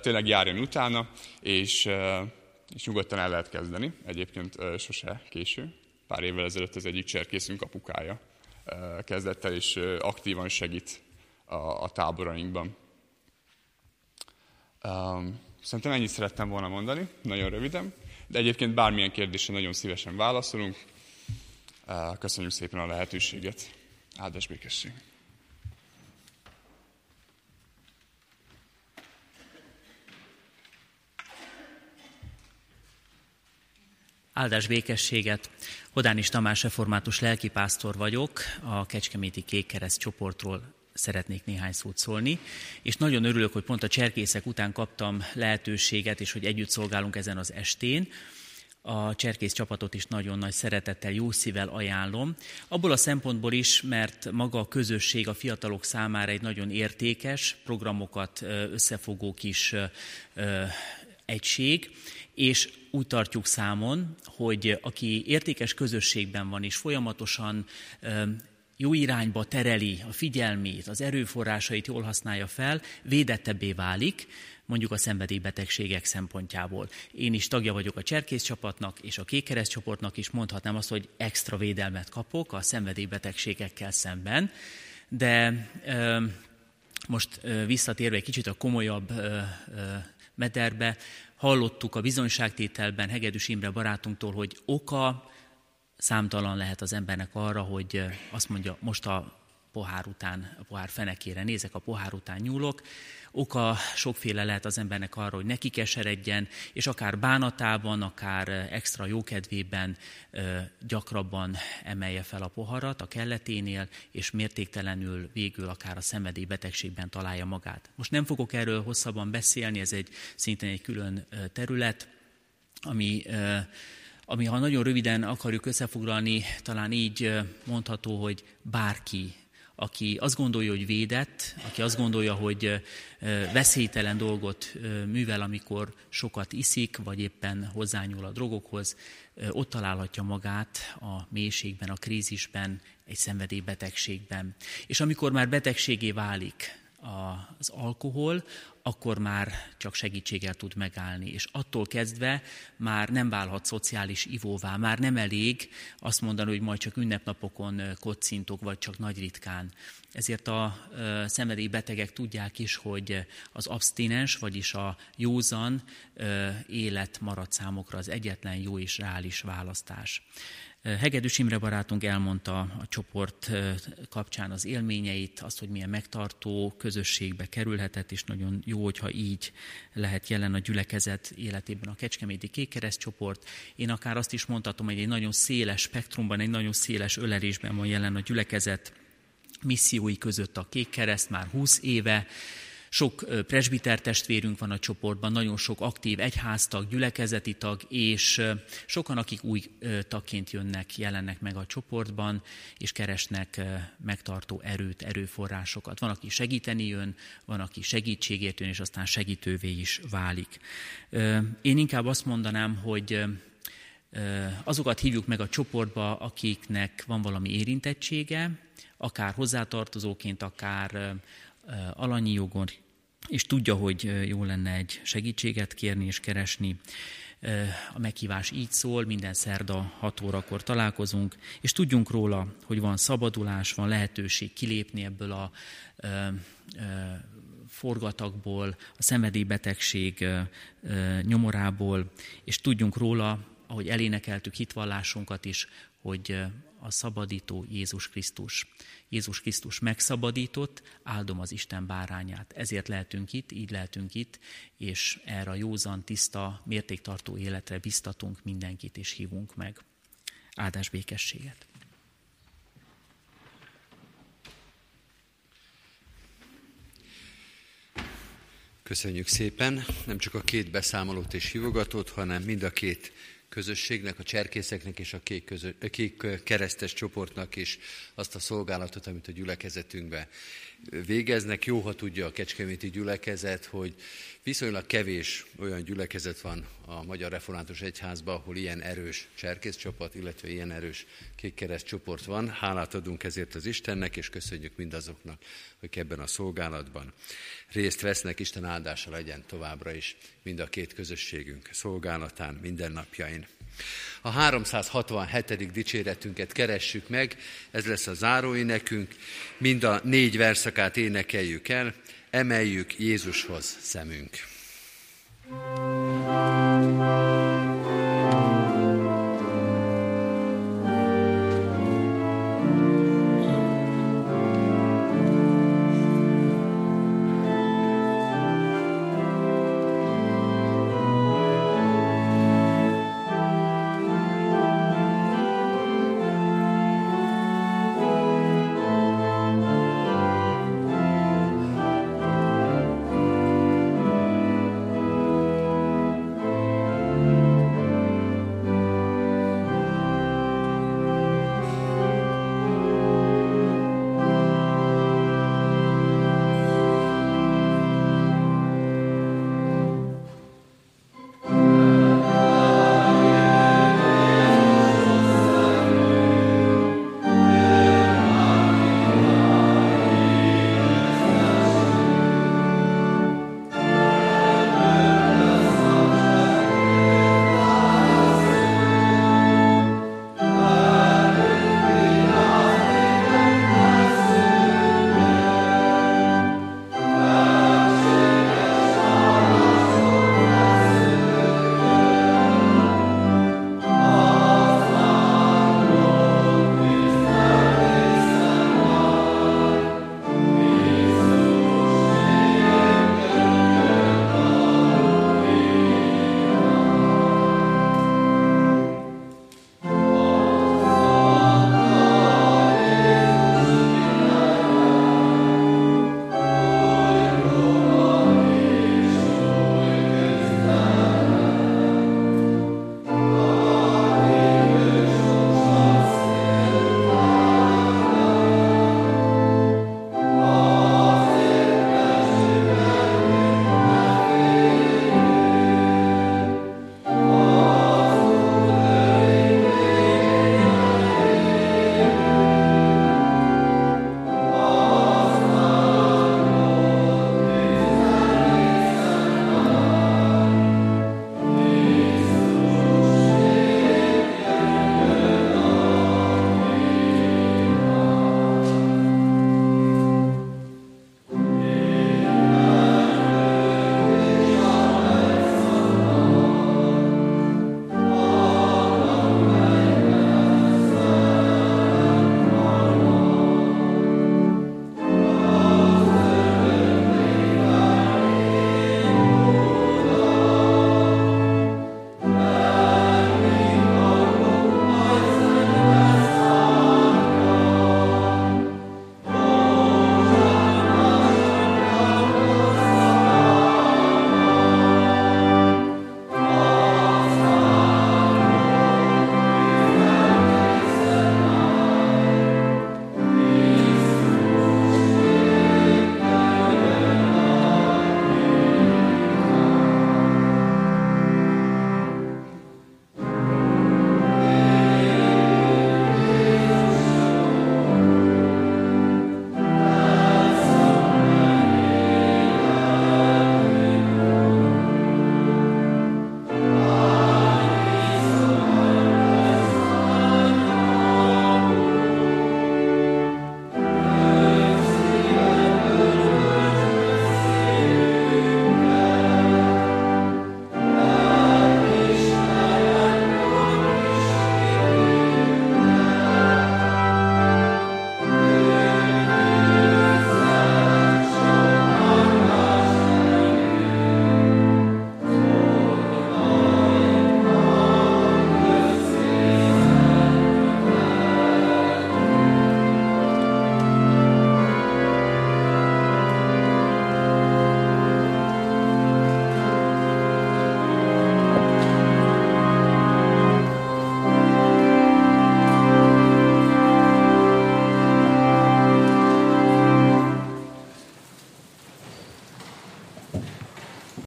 tényleg járjon utána, és, és nyugodtan el lehet kezdeni. Egyébként sose késő. Pár évvel ezelőtt az egyik cserkészünk apukája kezdett el, és aktívan segít a, a táborainkban. Szerintem ennyit szerettem volna mondani, nagyon röviden, de egyébként bármilyen kérdésre nagyon szívesen válaszolunk. Köszönjük szépen a lehetőséget. Áldás békesség! Áldás békességet! Hodánis Tamás református lelkipásztor vagyok, a Kecskeméti Kékkereszt csoportról szeretnék néhány szót szólni, és nagyon örülök, hogy pont a cserkészek után kaptam lehetőséget, és hogy együtt szolgálunk ezen az estén a cserkész csapatot is nagyon nagy szeretettel, jó szívvel ajánlom. Abból a szempontból is, mert maga a közösség a fiatalok számára egy nagyon értékes, programokat összefogó kis egység, és úgy tartjuk számon, hogy aki értékes közösségben van és folyamatosan jó irányba tereli a figyelmét, az erőforrásait jól használja fel, védettebbé válik, mondjuk a szenvedélybetegségek szempontjából. Én is tagja vagyok a Cserkész csapatnak, és a Kékereszt csoportnak is mondhatnám azt, hogy extra védelmet kapok a szenvedélybetegségekkel szemben, de ö, most ö, visszatérve egy kicsit a komolyabb ö, mederbe, hallottuk a bizonyságtételben Hegedűs Imre barátunktól, hogy oka számtalan lehet az embernek arra, hogy azt mondja, most a pohár után, a pohár fenekére nézek, a pohár után nyúlok. Oka sokféle lehet az embernek arra, hogy neki keseredjen, és akár bánatában, akár extra jókedvében gyakrabban emelje fel a poharat a kelleténél, és mértéktelenül végül akár a szenvedélybetegségben találja magát. Most nem fogok erről hosszabban beszélni, ez egy szintén egy külön terület, ami ami ha nagyon röviden akarjuk összefoglalni, talán így mondható, hogy bárki, aki azt gondolja, hogy védett, aki azt gondolja, hogy veszélytelen dolgot művel, amikor sokat iszik, vagy éppen hozzányúl a drogokhoz, ott találhatja magát a mélységben, a krízisben, egy szenvedélybetegségben. És amikor már betegségé válik, az alkohol, akkor már csak segítséggel tud megállni. És attól kezdve már nem válhat szociális ivóvá, már nem elég azt mondani, hogy majd csak ünnepnapokon kocintok, vagy csak nagy ritkán. Ezért a szenvedélybetegek tudják is, hogy az abstinens, vagyis a józan élet marad számokra az egyetlen jó és reális választás. Hegedűs Imre barátunk elmondta a csoport kapcsán az élményeit, azt, hogy milyen megtartó közösségbe kerülhetett, és nagyon jó, hogyha így lehet jelen a gyülekezet életében a Kecskeméti Kékkereszt csoport. Én akár azt is mondhatom, hogy egy nagyon széles spektrumban, egy nagyon széles ölelésben van jelen a gyülekezet missziói között a Kékkereszt már 20 éve, sok presbiter testvérünk van a csoportban, nagyon sok aktív egyháztag, gyülekezeti tag, és sokan, akik új tagként jönnek, jelennek meg a csoportban, és keresnek megtartó erőt, erőforrásokat. Van, aki segíteni jön, van, aki segítségért jön, és aztán segítővé is válik. Én inkább azt mondanám, hogy azokat hívjuk meg a csoportba, akiknek van valami érintettsége, akár hozzátartozóként, akár alanyi jogon, és tudja, hogy jó lenne egy segítséget kérni és keresni. A meghívás így szól, minden szerda 6 órakor találkozunk, és tudjunk róla, hogy van szabadulás, van lehetőség kilépni ebből a forgatakból, a szenvedélybetegség nyomorából, és tudjunk róla, ahogy elénekeltük hitvallásunkat is, hogy a szabadító Jézus Krisztus. Jézus Krisztus megszabadított, áldom az Isten bárányát. Ezért lehetünk itt, így lehetünk itt, és erre a józan, tiszta, mértéktartó életre biztatunk mindenkit, és hívunk meg. Áldás békességet! Köszönjük szépen, nem csak a két beszámolót és hívogatót, hanem mind a két közösségnek, a cserkészeknek és a kék, közö, kék keresztes csoportnak is azt a szolgálatot, amit a gyülekezetünkben végeznek. Jó, ha tudja a Kecskeméti gyülekezet, hogy viszonylag kevés olyan gyülekezet van a Magyar Református Egyházban, ahol ilyen erős cserkész csapat, illetve ilyen erős kékkereszt csoport van. Hálát adunk ezért az Istennek, és köszönjük mindazoknak, hogy ebben a szolgálatban részt vesznek. Isten áldása legyen továbbra is mind a két közösségünk szolgálatán, mindennapjain. A 367. dicséretünket keressük meg, ez lesz a záróénekünk, mind a négy verszakát énekeljük el, emeljük Jézushoz szemünk. thank you